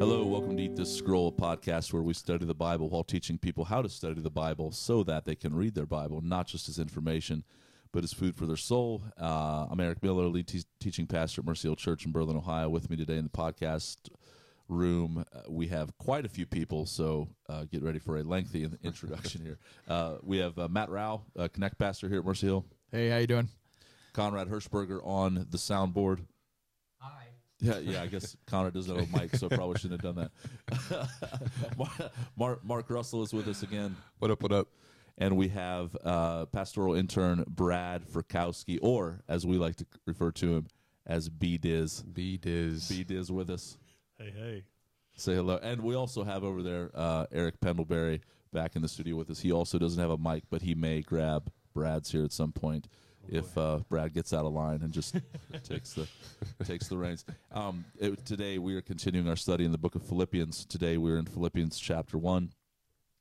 Hello, welcome to Eat This Scroll, a podcast where we study the Bible while teaching people how to study the Bible so that they can read their Bible, not just as information, but as food for their soul. Uh, I'm Eric Miller, lead te- teaching pastor at Mercy Hill Church in Berlin, Ohio. With me today in the podcast room, uh, we have quite a few people, so uh, get ready for a lengthy in- introduction here. Uh, we have uh, Matt Rao, uh, Connect Pastor here at Mercy Hill, Hey, how you doing? Conrad Hirschberger on the soundboard. Hi. Yeah, yeah. I guess Conrad doesn't have a mic, so probably shouldn't have done that. Mark, Mark Russell is with us again, What up? What up? and we have uh, pastoral intern Brad Furkowski, or as we like to refer to him as B Diz. B Diz. B Diz with us. Hey, hey. Say hello, and we also have over there uh, Eric Pendlebury back in the studio with us. He also doesn't have a mic, but he may grab Brad's here at some point if uh, Brad gets out of line and just takes the takes the reins. Um, it- today we are continuing our study in the book of Philippians. Today we're in Philippians chapter one,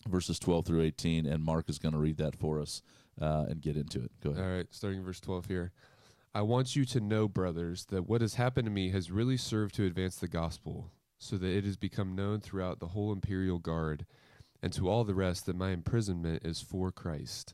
verses twelve through eighteen, and Mark is going to read that for us uh, and get into it. Go ahead. All right, starting verse 12 here. I want you to know, brothers, that what has happened to me has really served to advance the gospel, so that it has become known throughout the whole imperial guard, and to all the rest that my imprisonment is for Christ.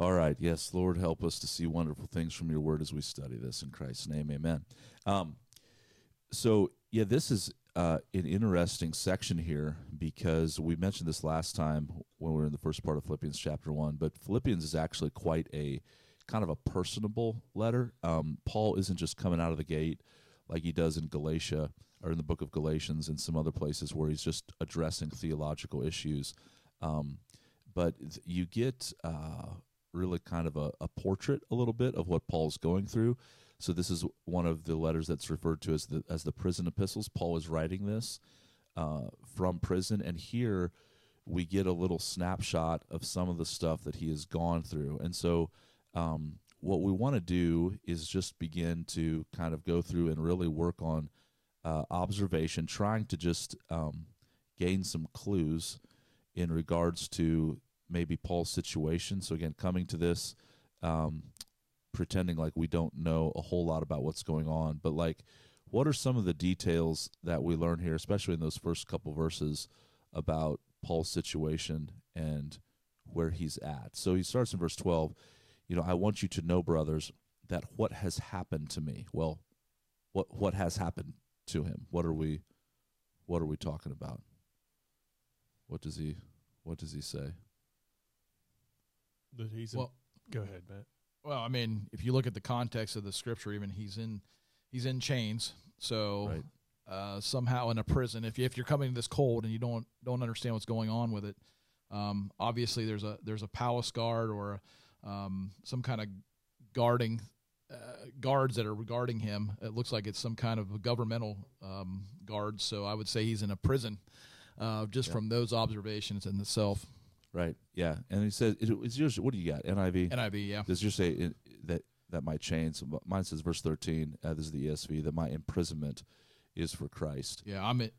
All right. Yes, Lord, help us to see wonderful things from your word as we study this. In Christ's name, amen. Um, so, yeah, this is uh, an interesting section here because we mentioned this last time when we were in the first part of Philippians chapter 1, but Philippians is actually quite a kind of a personable letter. Um, Paul isn't just coming out of the gate like he does in Galatia or in the book of Galatians and some other places where he's just addressing theological issues. Um, but you get uh, really kind of a, a portrait a little bit of what Paul's going through. So this is one of the letters that's referred to as the as the prison epistles. Paul is writing this uh, from prison, and here we get a little snapshot of some of the stuff that he has gone through. And so, um, what we want to do is just begin to kind of go through and really work on uh, observation, trying to just um, gain some clues in regards to maybe Paul's situation. So again, coming to this, um, pretending like we don't know a whole lot about what's going on, but like, what are some of the details that we learn here, especially in those first couple verses about Paul's situation and where he's at? So he starts in verse twelve. You know, I want you to know, brothers, that what has happened to me. Well, what what has happened to him? What are we what are we talking about? What does he what does he say? That he's in- Well, go ahead, Matt. well, I mean, if you look at the context of the scripture, even he's in he's in chains, so Right. uh, somehow in a prison. If you, if you're coming to this cold and you don't don't understand what's going on with it, um, obviously there's a there's a palace guard or um, some kind of guarding uh, guards that are regarding him. It looks like it's some kind of a governmental um, guard. So I would say he's in a prison, uh, just Yeah. from those observations in itself. Right. Yeah. And he says, it, it's yours. What do you got? NIV. NIV, yeah. Does yours say it, that that might change? So mine says verse thirteen. Uh, this is the ESV. That my imprisonment is for Christ. Yeah, I'm in,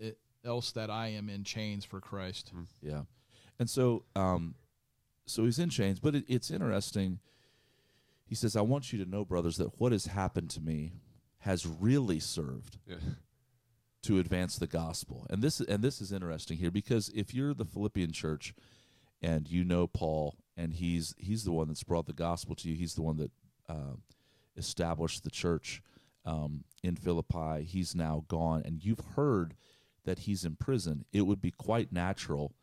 it, else that I am in chains for Christ. Yeah. And so, um, so he's in chains. But it, it's interesting. He says, "I want you to know, brothers, that what has happened to me has really served Yeah. to advance the gospel. And this and this is interesting here because if you're the Philippian church and you know Paul and he's he's the one that's brought the gospel to you, he's the one that uh, established the church um, in Philippi. He's now gone, and you've heard that he's in prison. It would be quite natural,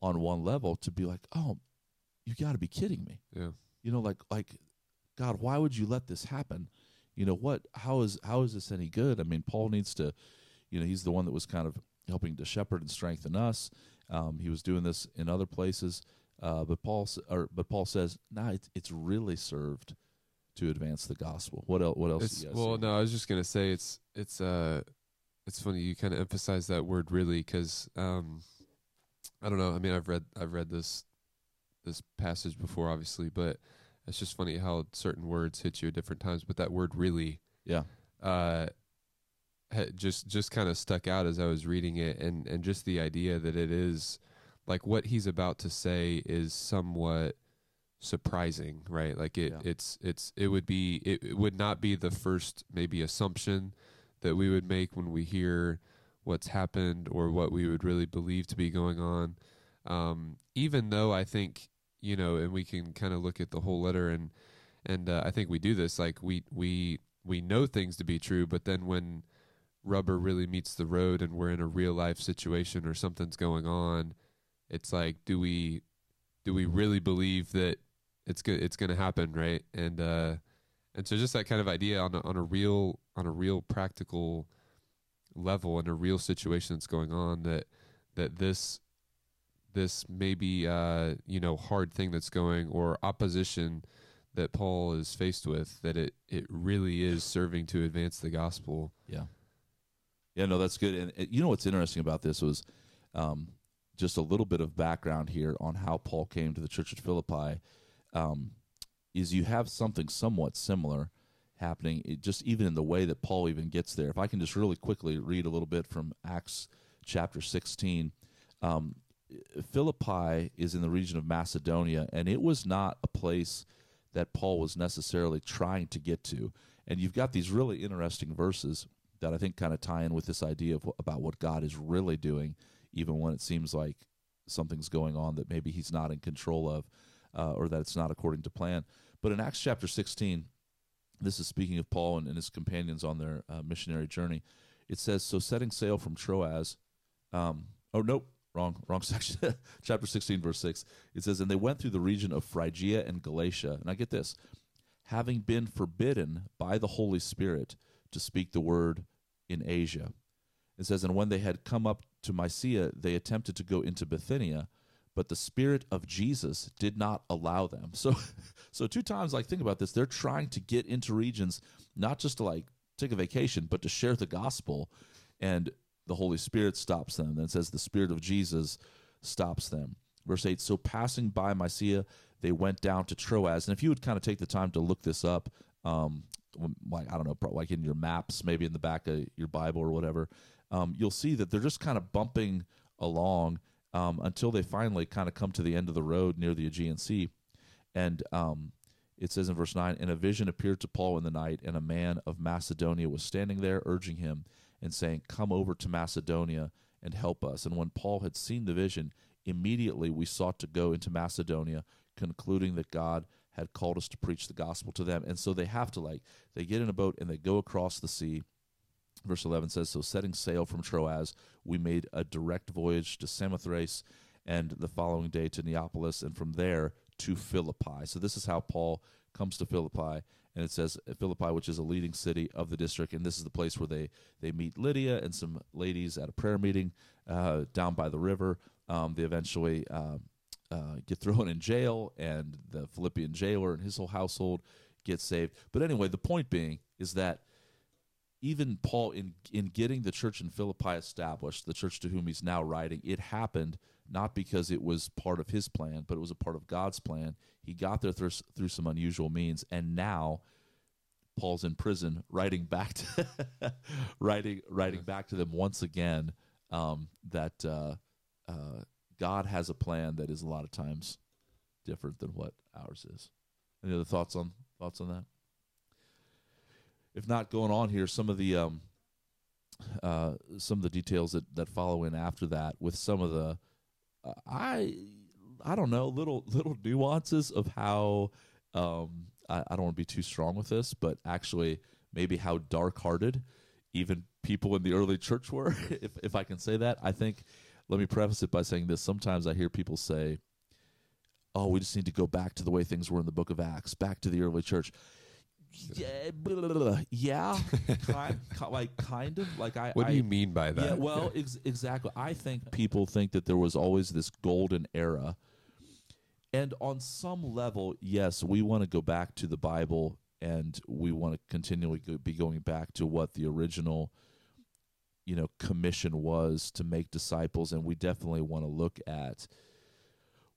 on one level, to be like, "Oh, you got to be kidding me." Yeah. You know, like like God, why would you let this happen? You know what? How is how is this any good? I mean, Paul needs to, you know, he's the one that was kind of helping to shepherd and strengthen us. Um, he was doing this in other places, uh, but Paul or but Paul says, "Nah, it's it's really served to advance the gospel. What else? What else? It's, do you guys well, see? no, I was just gonna say it's it's uh it's funny you kind of emphasize that word really because um I don't know. I mean, I've read I've read this this passage before, obviously, but it's just funny how certain words hit you at different times. But that word really, Yeah, uh, just just kind of stuck out as I was reading it, and and just the idea that it is like what he's about to say is somewhat surprising, right? Like it, Yeah. it's it's it would be it, it would not be the first maybe assumption that we would make when we hear what's happened or what we would really believe to be going on. Um, even though I think you know, and we can kind of look at the whole letter and and uh, I think we do this like we we we know things to be true, but then when rubber really meets the road and we're in a real life situation or something's going on, it's like do we do we really believe that it's go- it's going to happen, right? And uh and so just that kind of idea on a, on a real on a real practical level in a real situation that's going on that that this this maybe uh you know hard thing that's going or opposition that Paul is faced with that it it really is serving to advance the gospel. yeah, yeah. No, that's good. And uh, you know what's interesting about this was um, just a little bit of background here on how Paul came to the church at Philippi. Um, is you have something somewhat similar happening, it just even in the way that Paul even gets there. If I can just really quickly read a little bit from Acts chapter sixteen. Um, Philippi is in the region of Macedonia, and it was not a place that Paul was necessarily trying to get to. And you've got these really interesting verses that I think kind of tie in with this idea of about what God is really doing, even when it seems like something's going on that maybe He's not in control of, uh, or that it's not according to plan. But in Acts chapter 16, this is speaking of Paul and, and his companions on their uh, missionary journey. It says, "So setting sail from Troas." Um, oh nope, wrong, wrong section. chapter 16, verse 6. It says, "And they went through the region of Phrygia and Galatia." And I get this, having been forbidden by the Holy Spirit to speak the word in Asia. It says, And when they had come up to Mysia, they attempted to go into Bithynia, but the Spirit of Jesus did not allow them. So, so two times, like, think about this. They're trying to get into regions, not just to, like, take a vacation, but to share the gospel. And the Holy Spirit stops them. Then it says, The Spirit of Jesus stops them. Verse 8 So passing by Mysia, they went down to Troas. And if you would kind of take the time to look this up, um, like I don't know, like in your maps, maybe in the back of your Bible or whatever, um, you'll see that they're just kind of bumping along um, until they finally kind of come to the end of the road near the Aegean Sea. And um, it says in verse 9, And a vision appeared to Paul in the night, and a man of Macedonia was standing there, urging him and saying, Come over to Macedonia and help us. And when Paul had seen the vision, immediately we sought to go into Macedonia, concluding that God had called us to preach the gospel to them. And so they have to, like, they get in a boat and they go across the sea. Verse 11 says, So setting sail from Troas, we made a direct voyage to Samothrace and the following day to Neapolis, and from there to Philippi. So this is how Paul comes to Philippi. And it says Philippi, which is a leading city of the district, and this is the place where they they meet Lydia and some ladies at a prayer meeting uh, down by the river. Um, they eventually uh, uh, get thrown in jail, and the Philippian jailer and his whole household get saved. But anyway, the point being is that even Paul, in in getting the church in Philippi established, the church to whom he's now writing, it happened not because it was part of his plan, but it was a part of God's plan. He got there through, through some unusual means, and now Paul's in prison, writing back to writing writing back to them once again um, that uh, uh, God has a plan that is a lot of times different than what ours is. Any other thoughts on thoughts on that? If not, going on here, some of the um, uh, some of the details that, that follow in after that, with some of the uh, I I don't know little little nuances of how um, I, I don't want to be too strong with this, but actually maybe how dark hearted even people in the early church were, if if I can say that. I think let me preface it by saying this. Sometimes I hear people say, "Oh, we just need to go back to the way things were in the Book of Acts, back to the early church." Yeah, blah, blah, blah, yeah, kind, ki- like kind of like I. What I, do you mean by that? yeah, well, ex- exactly. I think people think that there was always this golden era. And on some level, yes, we want to go back to the Bible and we want to continually go- be going back to what the original you know commission was to make disciples and we definitely want to look at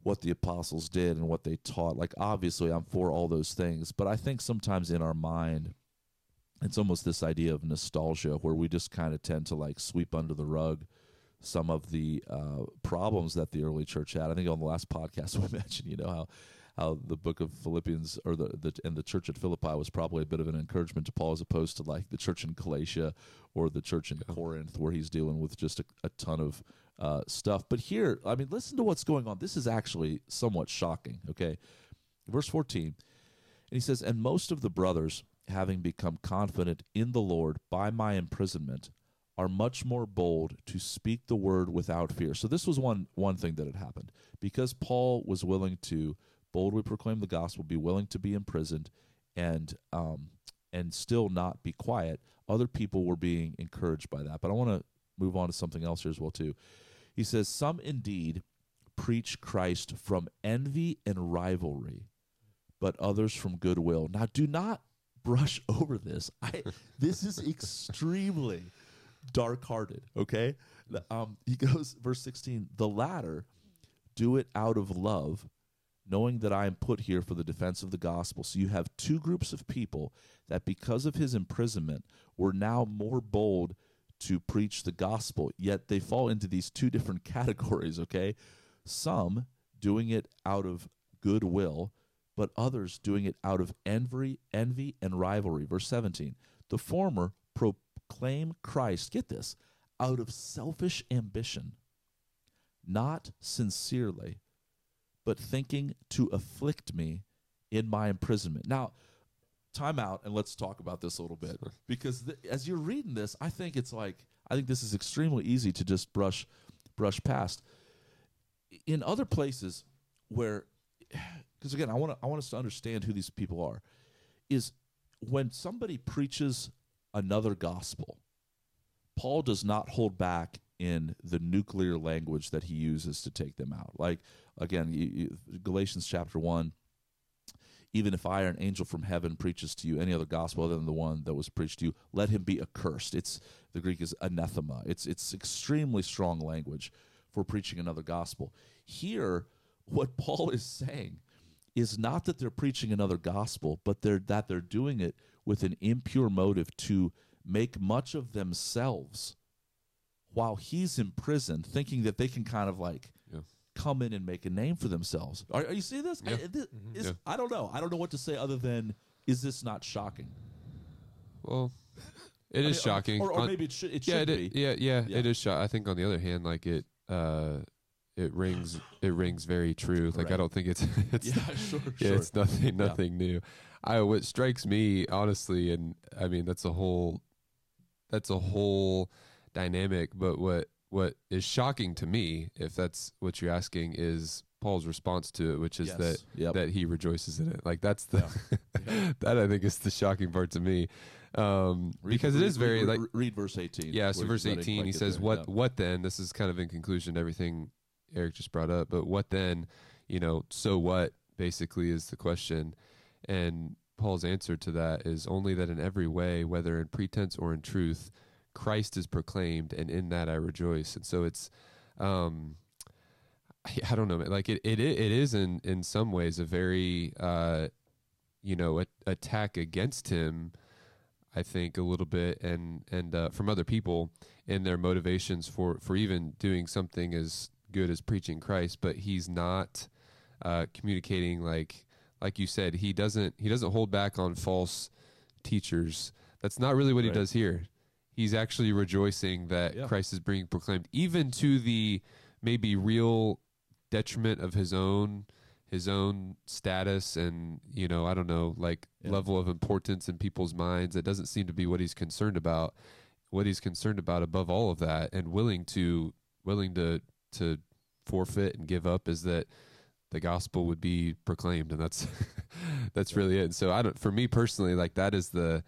what the apostles did and what they taught like obviously I'm for all those things but I think sometimes in our mind it's almost this idea of nostalgia where we just kind of tend to like sweep under the rug some of the uh, problems that the early church had. I think on the last podcast we mentioned, you know, how how the book of Philippians or the, the and the church at Philippi was probably a bit of an encouragement to Paul as opposed to like the church in Galatia or the church in yeah. Corinth where he's dealing with just a, a ton of uh, stuff. But here, I mean, listen to what's going on. This is actually somewhat shocking. Okay, verse fourteen, and he says, "And most of the brothers, having become confident in the Lord by my imprisonment." are much more bold to speak the word without fear. So this was one one thing that had happened because Paul was willing to boldly proclaim the gospel, be willing to be imprisoned, and um, and still not be quiet. Other people were being encouraged by that. But I want to move on to something else here as well too. He says, "Some indeed preach Christ from envy and rivalry, but others from goodwill." Now, do not brush over this. I this is extremely dark hearted. Okay, um, he goes verse sixteen. The latter do it out of love knowing that I am put here for the defense of the gospel. So you have two groups of people that, because of his imprisonment, were now more bold to preach the gospel, yet they fall into these two different categories, okay? Some doing it out of goodwill, but others doing it out of envy, envy and rivalry. Verse 17. The former proclaim Christ, get this, out of selfish ambition, not sincerely but thinking to afflict me in my imprisonment. Now, time out and let's talk about this a little bit because th- as you're reading this, I think it's like I think this is extremely easy to just brush brush past. In other places where because again, I want I want us to understand who these people are is when somebody preaches another gospel, Paul does not hold back in the nuclear language that he uses to take them out. Like again, you, you, Galatians chapter one. Even if I or an angel from heaven preaches to you any other gospel other than the one that was preached to you, let him be accursed. It's the Greek is anathema. It's it's extremely strong language for preaching another gospel. Here, what Paul is saying is not that they're preaching another gospel, but they're that they're doing it with an impure motive to make much of themselves while he's in prison, thinking that they can kind of like yeah. come in and make a name for themselves. Are, are you seeing this? Yeah. I, this mm-hmm. is, yeah. I don't know. I don't know what to say other than is this not shocking? Well, it is mean, shocking. Or, or, or, maybe it should. It yeah, should it, yeah, yeah, yeah, It is shocking. I think on the other hand, like it, uh, it rings. It rings very true. Like right. I don't think it's. it's yeah, sure. Yeah, sure. it's nothing. Nothing new. I what strikes me honestly, and I mean that's a whole. That's a whole dynamic. But what what is shocking to me, if that's what you're asking, is Paul's response to it, which is yes. that yep. that he rejoices in it. Like that's the yeah. that I think is the shocking part to me, um, read, because read, it is very read, like read verse eighteen. Yeah, so verse eighteen, like he says, there, "What yeah. what then?" This is kind of in conclusion to everything Eric just brought up, but what then? You know, so what? Basically, is the question, and Paul's answer to that is only that in every way, whether in pretense or in truth, Christ is proclaimed, and in that I rejoice. And so it's, um, I, I don't know, like it, it, it is in in some ways a very, uh, you know, a, attack against him. I think a little bit, and and uh, from other people and their motivations for for even doing something as good as preaching Christ, but he's not uh, communicating like like you said. He doesn't he doesn't hold back on false teachers. That's not really what right. he does here he's actually rejoicing that yeah. Christ is being proclaimed, even to the maybe real detriment of his own his own status and you know I don't know like yeah. level of importance in people's minds. It doesn't seem to be what he's concerned about. What he's concerned about above all of that, and willing to willing to to forfeit and give up, is that the gospel would be proclaimed, and that's that's really it. And so I don't. For me personally, like that is the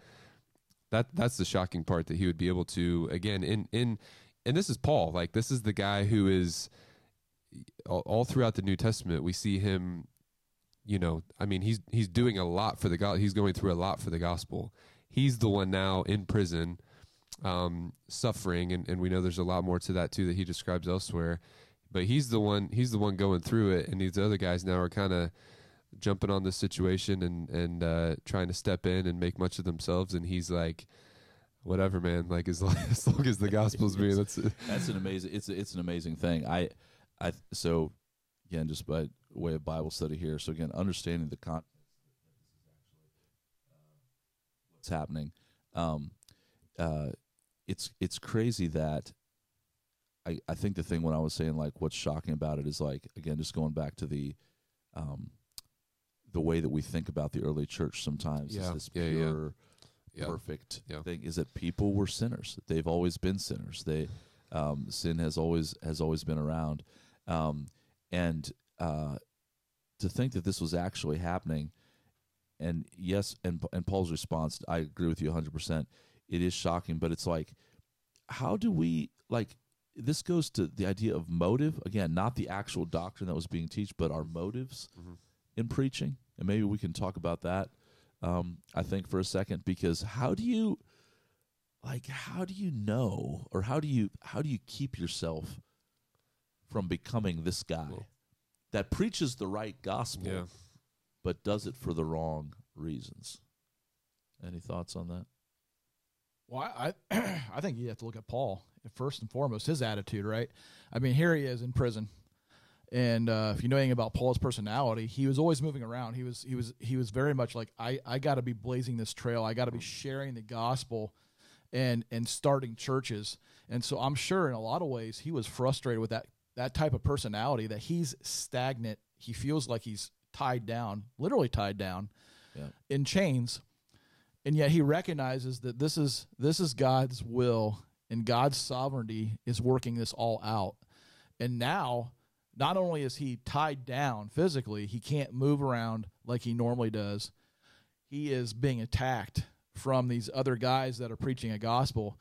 that that's the shocking part that he would be able to again in in and this is Paul. Like this is the guy who is all, all throughout the New Testament we see him you know, I mean, he's he's doing a lot for the God. He's going through a lot for the gospel. He's the one now in prison, um, suffering, and, and we know there's a lot more to that too that he describes elsewhere. But he's the one he's the one going through it, and these other guys now are kind of jumping on this situation and and uh, trying to step in and make much of themselves. And he's like, whatever, man. Like as long as, long as the gospel's me, that's That's an amazing. It's it's an amazing thing. I, I so again just by way of Bible study here. So again, understanding the con. What's happening? Um, uh, it's it's crazy that. I, I think the thing when I was saying like what's shocking about it is like again just going back to the um, the way that we think about the early church sometimes Yeah, is this yeah, pure yeah. perfect thing is that people were sinners. They've always been sinners. They um, sin has always has always been around. Um, and uh, to think that this was actually happening and yes and and Paul's response I agree with you 100% it is shocking but it's like how do we like this goes to the idea of motive. Again not the actual doctrine that was being taught but our motives Mhm. in preaching and maybe we can talk about that um, i think for a second because how do you like how do you know or how do you how do you keep yourself from becoming this guy Well- that preaches the right gospel Yeah. but does it for the wrong reasons any thoughts on that Well, I I think you have to look at Paul first and foremost, his attitude, right? I mean, here he is in prison, and uh, if you know anything about Paul's personality, he was always moving around. He was he was he was very much like I I got to be blazing this trail. I got to be sharing the gospel, and and starting churches. And so I'm sure in a lot of ways he was frustrated with that that type of personality that he's stagnant. He feels like he's tied down, literally tied down, Yeah. in chains and yet he recognizes that this is this is God's will and God's sovereignty is working this all out. And now, not only is he tied down physically, he can't move around like he normally does. He is being attacked from these other guys that are preaching a gospel.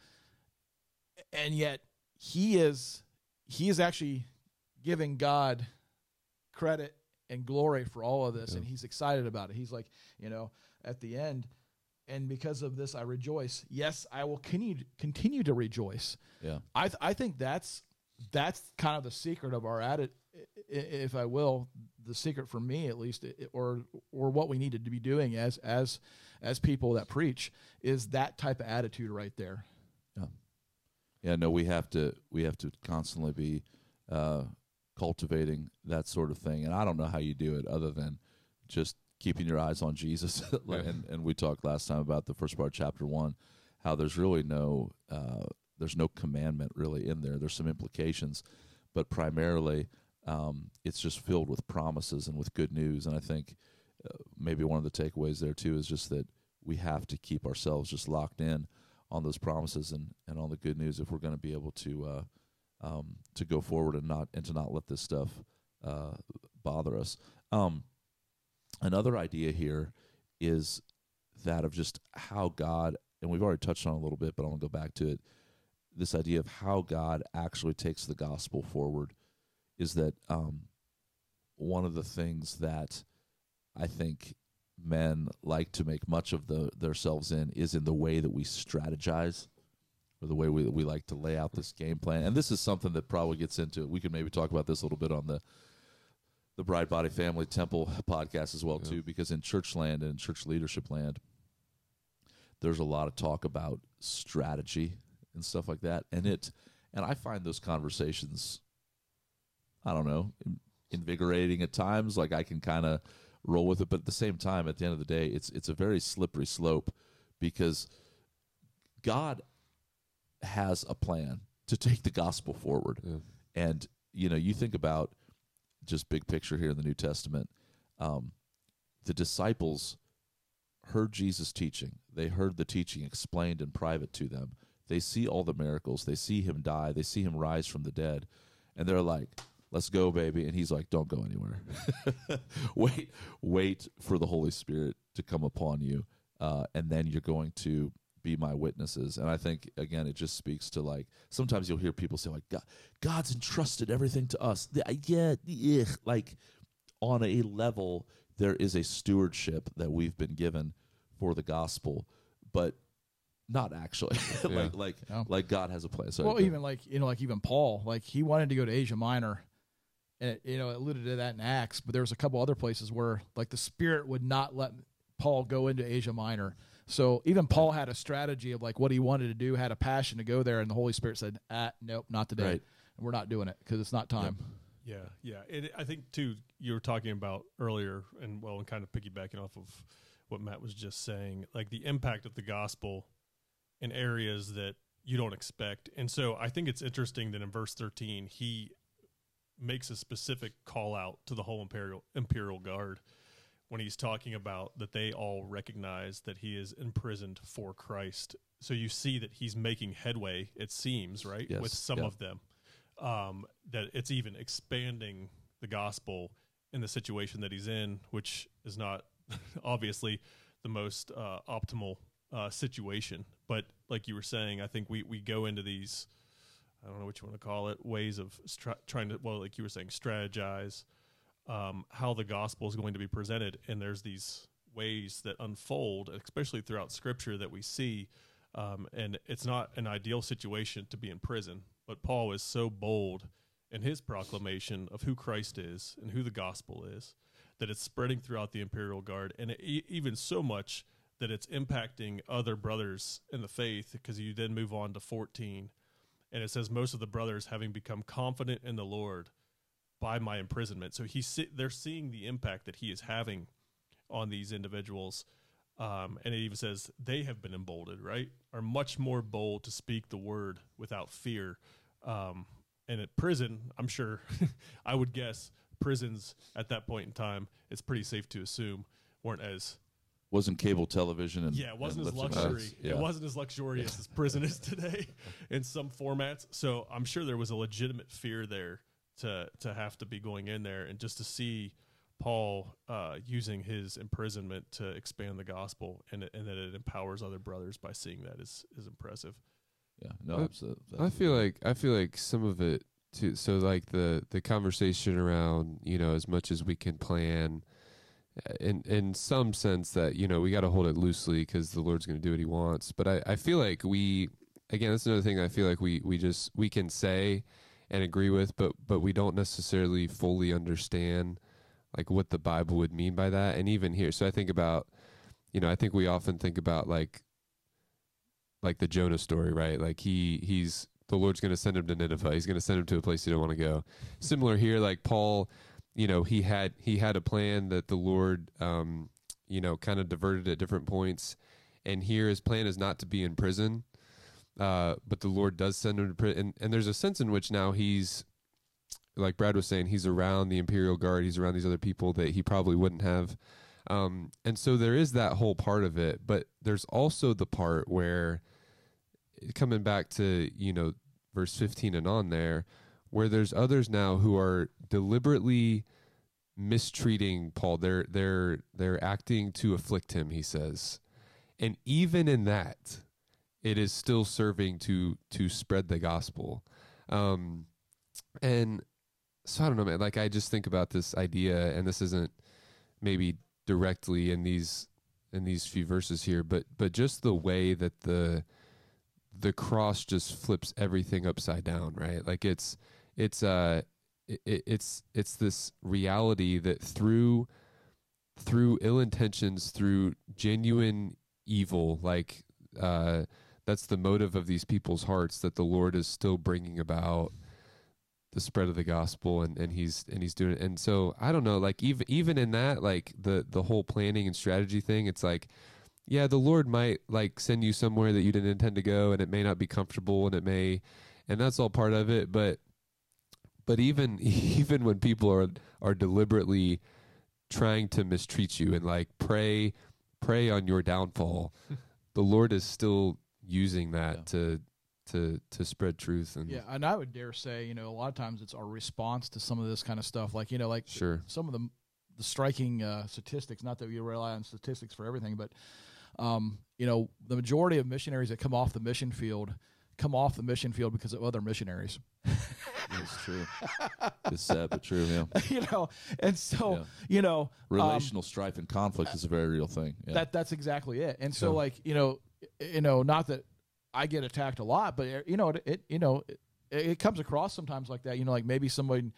And yet he is he is actually giving God credit and glory for all of this and he's excited about it. He's like, you know, at the end and because of this I rejoice. Yes, I will continue continue to rejoice. yeah I th- I think that's that's kind of the secret of our atti- i- i- if I will, the secret for me at least, or or what we needed to be doing as as as people that preach is that type of attitude right there. yeah yeah. no we have to we have to constantly be uh cultivating that sort of thing and i don't know how you do it other than just keeping your eyes on jesus and and we talked last time about the first part of chapter one how there's really no uh there's no commandment really in there there's some implications but primarily um it's just filled with promises and with good news and i think uh, maybe one of the takeaways there too is just that we have to keep ourselves just locked in on those promises and, and on the good news if we're going to be able to uh, um, to go forward and not and to not let this stuff uh, bother us. Um, another idea here is that of just how God and we've already touched on a little bit, but I want to go back to it. This idea of how God actually takes the gospel forward is that um, one of the things that I think men like to make much of the themselves in is in the way that we strategize or the way we we like to lay out this game plan. And this is something that probably gets into it. we could maybe talk about this a little bit on the the Bride Body Family Temple podcast as well Yeah. too because in church land and church leadership land there's a lot of talk about strategy and stuff like that. And it and I find those conversations I don't know invigorating at times like I can kind of roll with it. But at the same time at the end of the day it's it's a very slippery slope because God has a plan to take the gospel forward. Yeah. and you know you think about just big picture here in the New Testament um, the disciples heard Jesus teaching. They heard the teaching explained in private to them they see all the miracles. They see him die. They see him rise from the dead. And they're like let's go baby. And he's like don't go anywhere. Wait wait for the holy spirit to come upon you uh, and then you're going to be my witnesses. And i think again it just speaks to like sometimes you'll hear people say like god god's entrusted everything to us. Yeah ugh, like on a level there is a stewardship that we've been given for the gospel, but not actually. Yeah. like like Yeah. like God has a plan. So well, even like you know, like even Paul, like he wanted to go to Asia Minor, and it, you know, it alluded to that in Acts. But there was a couple other places where like the Spirit would not let Paul go into Asia Minor. So even Paul had a strategy of like what he wanted to do, had a passion to go there, and the Holy Spirit said, "Ah, nope, not today. Right. We're not doing it because it's not time." Yeah, yeah. And I think too, you were talking about earlier, and well, and kind of piggybacking off of what Matt was just saying, like the impact of the gospel in areas that you don't expect. And so I think it's interesting that in verse thirteen he makes a specific call out to the whole imperial imperial guard when he's talking about that they all recognize that he is imprisoned for Christ. So you see that he's making headway. It seems right Yes, with some yeah. of them um, that it's even expanding the gospel in the situation that he's in, which is not obviously the most uh, optimal uh, situation. But like you were saying, I think we, we go into these, I don't know what you want to call it, ways of trying to, well, like you were saying, strategize um, how the gospel is going to be presented. And there's these ways that unfold, especially throughout scripture that we see. Um, and it's not an ideal situation to be in prison, but Paul is so bold in his proclamation of who Christ is and who the gospel is that it's spreading throughout the imperial guard, and it, even so much that it's impacting other brothers in the faith. Because you then move on to fourteen, and it says most of the brothers having become confident in the Lord by my imprisonment. So he's they're seeing the impact that he is having on these individuals. Um, and it even says they have been emboldened, right? Are much more bold to speak the word without fear. Um, and at prison, I'm sure, I would guess prisons at that point in time, it's pretty safe to assume weren't as wasn't cable television and yeah, it wasn't and as luxury. Yeah. It wasn't as luxurious as prison is today in some formats. So I'm sure there was a legitimate fear there to to have to be going in there and just to see Paul uh, using his imprisonment to expand the gospel and and that it empowers other brothers by seeing that is is impressive. Yeah, no, I- absolutely. I feel like I feel like some of it too. So like the the conversation around you know as much as we can plan, in in some sense that you know we got to hold it loosely because the Lord's going to do what He wants. But I I feel like we again that's another thing I feel like we we just we can say and agree with, but but we don't necessarily fully understand like what the Bible would mean by that. And even here, so I think about you know I think we often think about like like the Jonah story, right? Like he he's the Lord's going to send him to Nineveh. He's going to send him to a place he don't want to go. Similar here, like Paul, you know, he had he had a plan that the Lord, um, you know, kind of diverted at different points, and here his plan is not to be in prison, uh, but the Lord does send him to prison, and, and there's a sense in which now he's, like Brad was saying, he's around the imperial guard, he's around these other people that he probably wouldn't have. Um, and so there is that whole part of it, but there's also the part where coming back to you know verse 15 and on there where there's others now who are deliberately mistreating Paul. They're they're they're acting to afflict him he says. And even in that it is still serving to to spread the gospel. Um and so I don't know man like I just think about this idea and this isn't maybe directly in these in these few verses here but but just the way that the the cross just flips everything upside down right? Like it's it's uh it, it's it's this reality that through through ill intentions through genuine evil like uh that's the motive of these people's hearts that the lord is still bringing about the spread of the gospel and and he's and he's doing it. And so i don't know like even even in that like the the whole planning and strategy thing it's like yeah, the Lord might like send you somewhere that you didn't intend to go and it may not be comfortable and it may and that's all part of it, but but even even when people are are deliberately trying to mistreat you and like pray pray on your downfall, the Lord is still using that Yeah. to to to spread truth and Yeah, and I would dare say, you know, a lot of times it's our response to some of this kind of stuff. Like, you know, like sure. some of the the striking uh, statistics. Not that we rely on statistics for everything, but um, you know, the majority of missionaries that come off the mission field come off the mission field because of other missionaries. It's true. it's sad but true. Yeah. you know, and so Yeah. you know, um, Relational strife and conflict is a very real thing. Yeah. that that's exactly it. And so like you know, you know, not that I get attacked a lot, but you know, it, it you know, it, it comes across sometimes like that. You know, like maybe somebody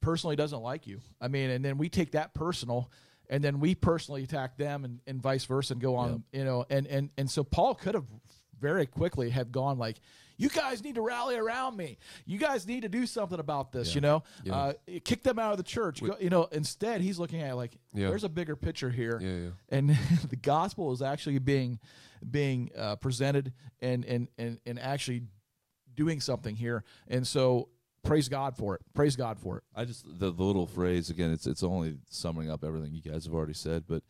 personally doesn't like you. I mean, and then we take that personal. And then we personally attack them, and, and vice versa, and go on, you know, and and and so Paul could have very quickly have gone like, "You guys need to rally around me. You guys need to do something about this." You know, Yeah. uh, kick them out of the church. Go, you know, instead he's looking at it like, Yeah. "There's a bigger picture here." Yeah, yeah. and the gospel is actually being being uh, presented and, and and and actually doing something here and so praise god for it praise god for it I just the, the little phrase again. It's it's only summing up everything you guys have already said, but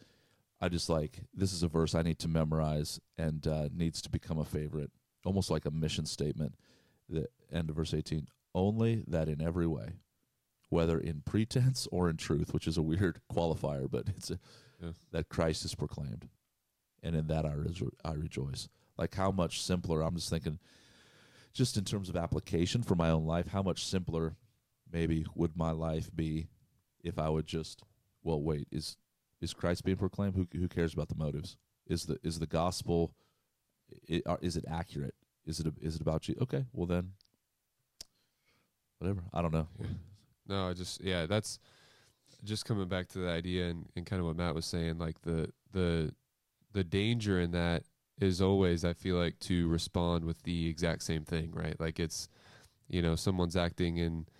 I just like this is a verse I need to memorize and uh, needs to become a favorite, almost like a mission statement. The end of verse eighteen. Only that in every way, whether in pretense or in truth, which is a weird qualifier, but it's a, Yeah. that Christ is proclaimed, and in that I, rejo- I rejoice. Like how much simpler. I'm just thinking, just in terms of application for my own life, how much simpler maybe would my life be if I would just well wait is is Christ being proclaimed who who cares about the motives is the is the gospel i- are- is it accurate? Is it is it about you? Okay well then whatever. I don't know. No, I just yeah, that's just coming back to the idea and, and kind of what Matt was saying, like the the the danger in that is always I feel like to respond with the exact same thing, right? Like it's you know, someone's acting and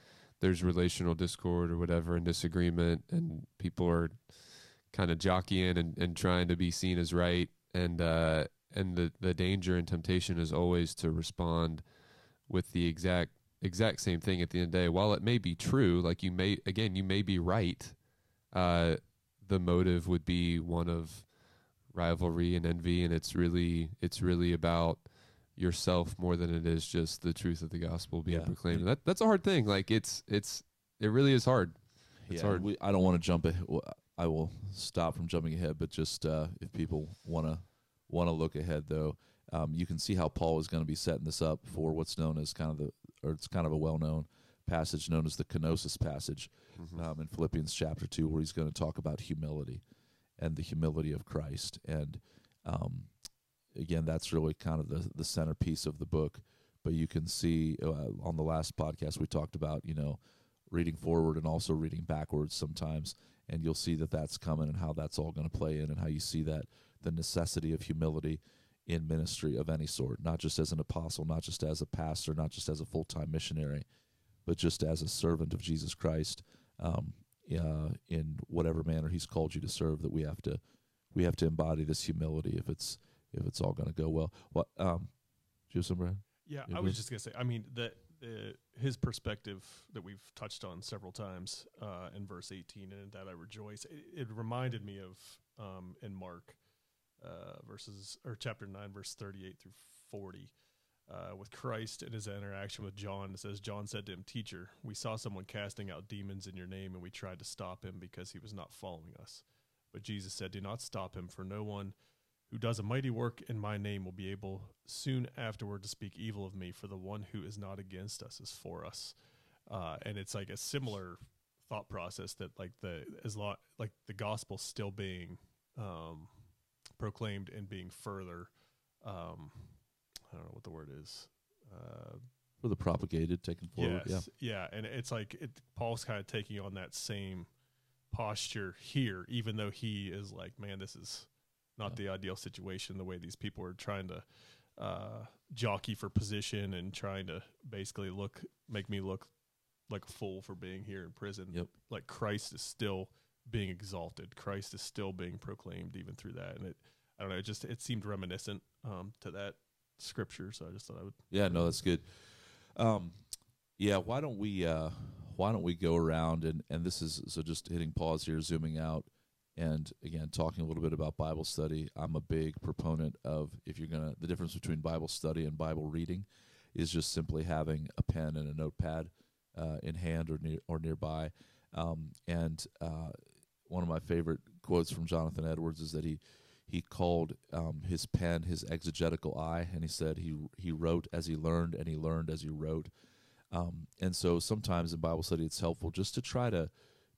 there's relational discord or whatever and disagreement and people are kind of jockeying and, and trying to be seen as right and uh and the the danger and temptation is always to respond with the exact exact same thing at the end of the day. While it may be true, like you may again, you may be right. Uh, the motive would be one of rivalry and envy, and it's really it's really about yourself more than it is just the truth of the gospel being Yeah. proclaimed. That that's a hard thing. Like it's it's it really is hard. It's yeah, hard. We, I don't want to jump ahead. I will stop from jumping ahead, but just uh, if people want to want to look ahead, though, um, you can see how Paul is going to be setting this up for what's known as kind of the, or it's kind of a well-known passage known as the kenosis passage um, in Philippians chapter two, where he's going to talk about humility and the humility of Christ, and um, again, that's really kind of the the centerpiece of the book. But you can see uh, on the last podcast we talked about, you know, reading forward and also reading backwards sometimes. And you'll see that that's coming and how that's all going to play in and how you see that the necessity of humility in ministry of any sort not just as an apostle not just as a pastor not just as a full-time missionary but just as a servant of jesus christ um, uh, in whatever manner he's called you to serve that we have to we have to embody this humility if it's if it's all going to go well what um do you have some Brad? Yeah, I was just gonna say. I mean, the, the his perspective that we've touched on several times uh, in verse eighteen, and that I rejoice. It, it reminded me of um, in Mark uh, verses or chapter nine, verse thirty-eight through forty. Uh, with Christ and his interaction with John, it says, John said to him, Teacher, we saw someone casting out demons in your name, and we tried to stop him because he was not following us. But Jesus said, Do not stop him, for no one who does a mighty work in my name will be able soon afterward to speak evil of me, for the one who is not against us is for us. Uh, and it's like a similar thought process that like the as lo- like the gospel still being um, proclaimed and being further um, I don't know what the word is. Uh, for the propagated taken forward yes, yeah, and it's like it, Paul's kind of taking on that same posture here, even though he is like, man, this is not the ideal situation. The way these people are trying to uh, jockey for position and trying to basically look, make me look like a fool for being here in prison. Yep. Like Christ is still being exalted. Christ is still being proclaimed even through that. And it, I don't know, it just it seemed reminiscent um, to that scripture. So I just thought I would. Yeah, no, that's good. Um, yeah, why don't we uh, why don't we go around and and this is so just hitting pause here, zooming out, and again talking a little bit about Bible study. I'm a big proponent of if you're gonna the difference between Bible study and Bible reading is just simply having a pen and a notepad uh, in hand or near or nearby. Um, and uh, one of my favorite quotes from Jonathan Edwards is that he he called um, his pen his exegetical eye, and he said he he wrote as he learned, and he learned as he wrote. Um, and so sometimes in Bible study, it's helpful just to try to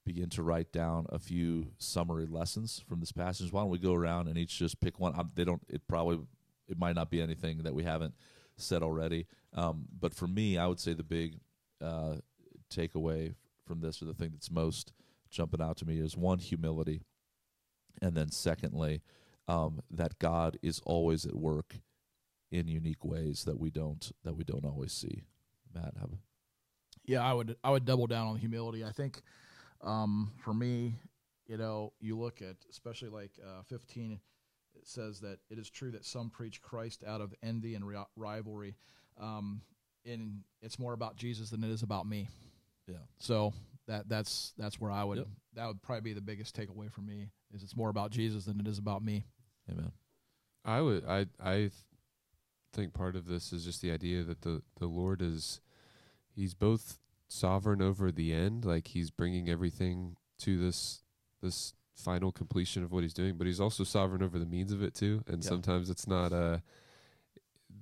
begin to write down a few summary lessons from this passage. Why don't we go around and each just pick one? Um, they don't. It probably it might not be anything that we haven't said already. Um, but for me, I would say the big uh, takeaway from this, or the thing that's most jumping out to me, is one humility, and then secondly, um, that God is always at work in unique ways that we don't that we don't always see. Matt, have yeah, I would I would double down on humility. I think um, for me, you know, you look at especially like uh, 15, it says that it is true that some preach Christ out of envy and ri- rivalry, um, and it's more about Jesus than it is about me. Yeah. So that that's that's where I would Yep. that would probably be the biggest takeaway for me is it's more about Jesus than it is about me. Amen. I would I I think part of this is just the idea that the the Lord is he's both sovereign over the end like he's bringing everything to this this final completion of what he's doing but he's also sovereign over the means of it too and Yeah. sometimes it's not uh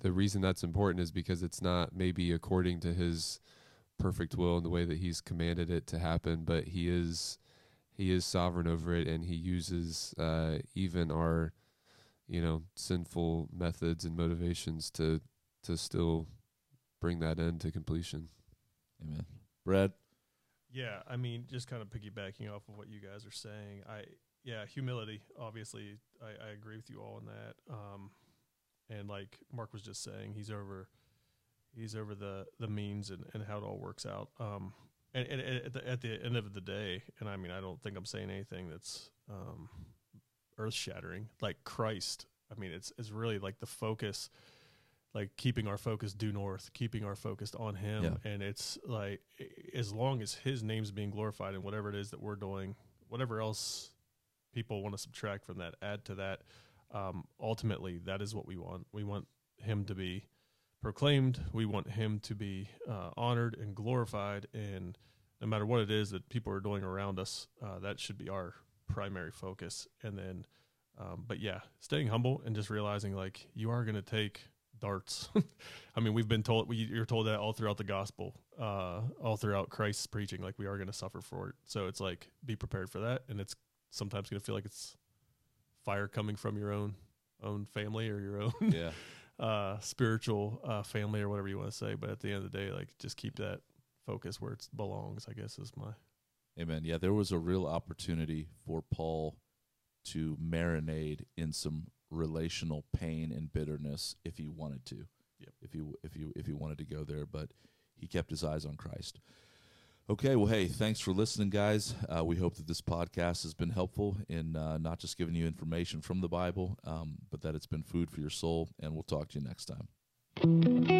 the reason that's important is because it's not maybe according to his perfect will in the way that he's commanded it to happen but he is he is sovereign over it and he uses uh even our you know sinful methods and motivations to to still bring that end to completion Amen. Brad. Yeah, I mean, just kind of piggybacking off of what you guys are saying. I yeah, humility. Obviously, I, I agree with you all on that. Um, and like Mark was just saying, he's over, he's over the the means and, and how it all works out. Um, and, and at, the, at the end of the day, and I mean, I don't think I'm saying anything that's um, earth shattering. Like Christ, I mean, it's it's really like the focus like keeping our focus due north, keeping our focus on Him, Yeah. and it's like as long as His name's being glorified in whatever it is that we're doing, whatever else people want to subtract from that, add to that. Um, ultimately, that is what we want. We want Him to be proclaimed. We want Him to be uh, honored and glorified, and no matter what it is that people are doing around us, uh, that should be our primary focus. And then, um, but yeah, staying humble and just realizing like you are going to take darts. I mean, we've been told we, you're told that all throughout the gospel, uh, all throughout Christ's preaching, like we are going to suffer for it. So it's like be prepared for that, and it's sometimes going to feel like it's fire coming from your own own family or your own Yeah. uh, spiritual uh, family or whatever you want to say. But at the end of the day, like just keep that focus where it belongs. I guess is my Amen. Yeah, there was a real opportunity for Paul to marinate in some relational pain and bitterness if he wanted to. Yep. If he if he if he wanted to go there, but he kept his eyes on Christ. Okay, well, hey, thanks for listening, guys. Uh, we hope that this podcast has been helpful in uh, not just giving you information from the Bible, um, but that it's been food for your soul. And we'll talk to you next time.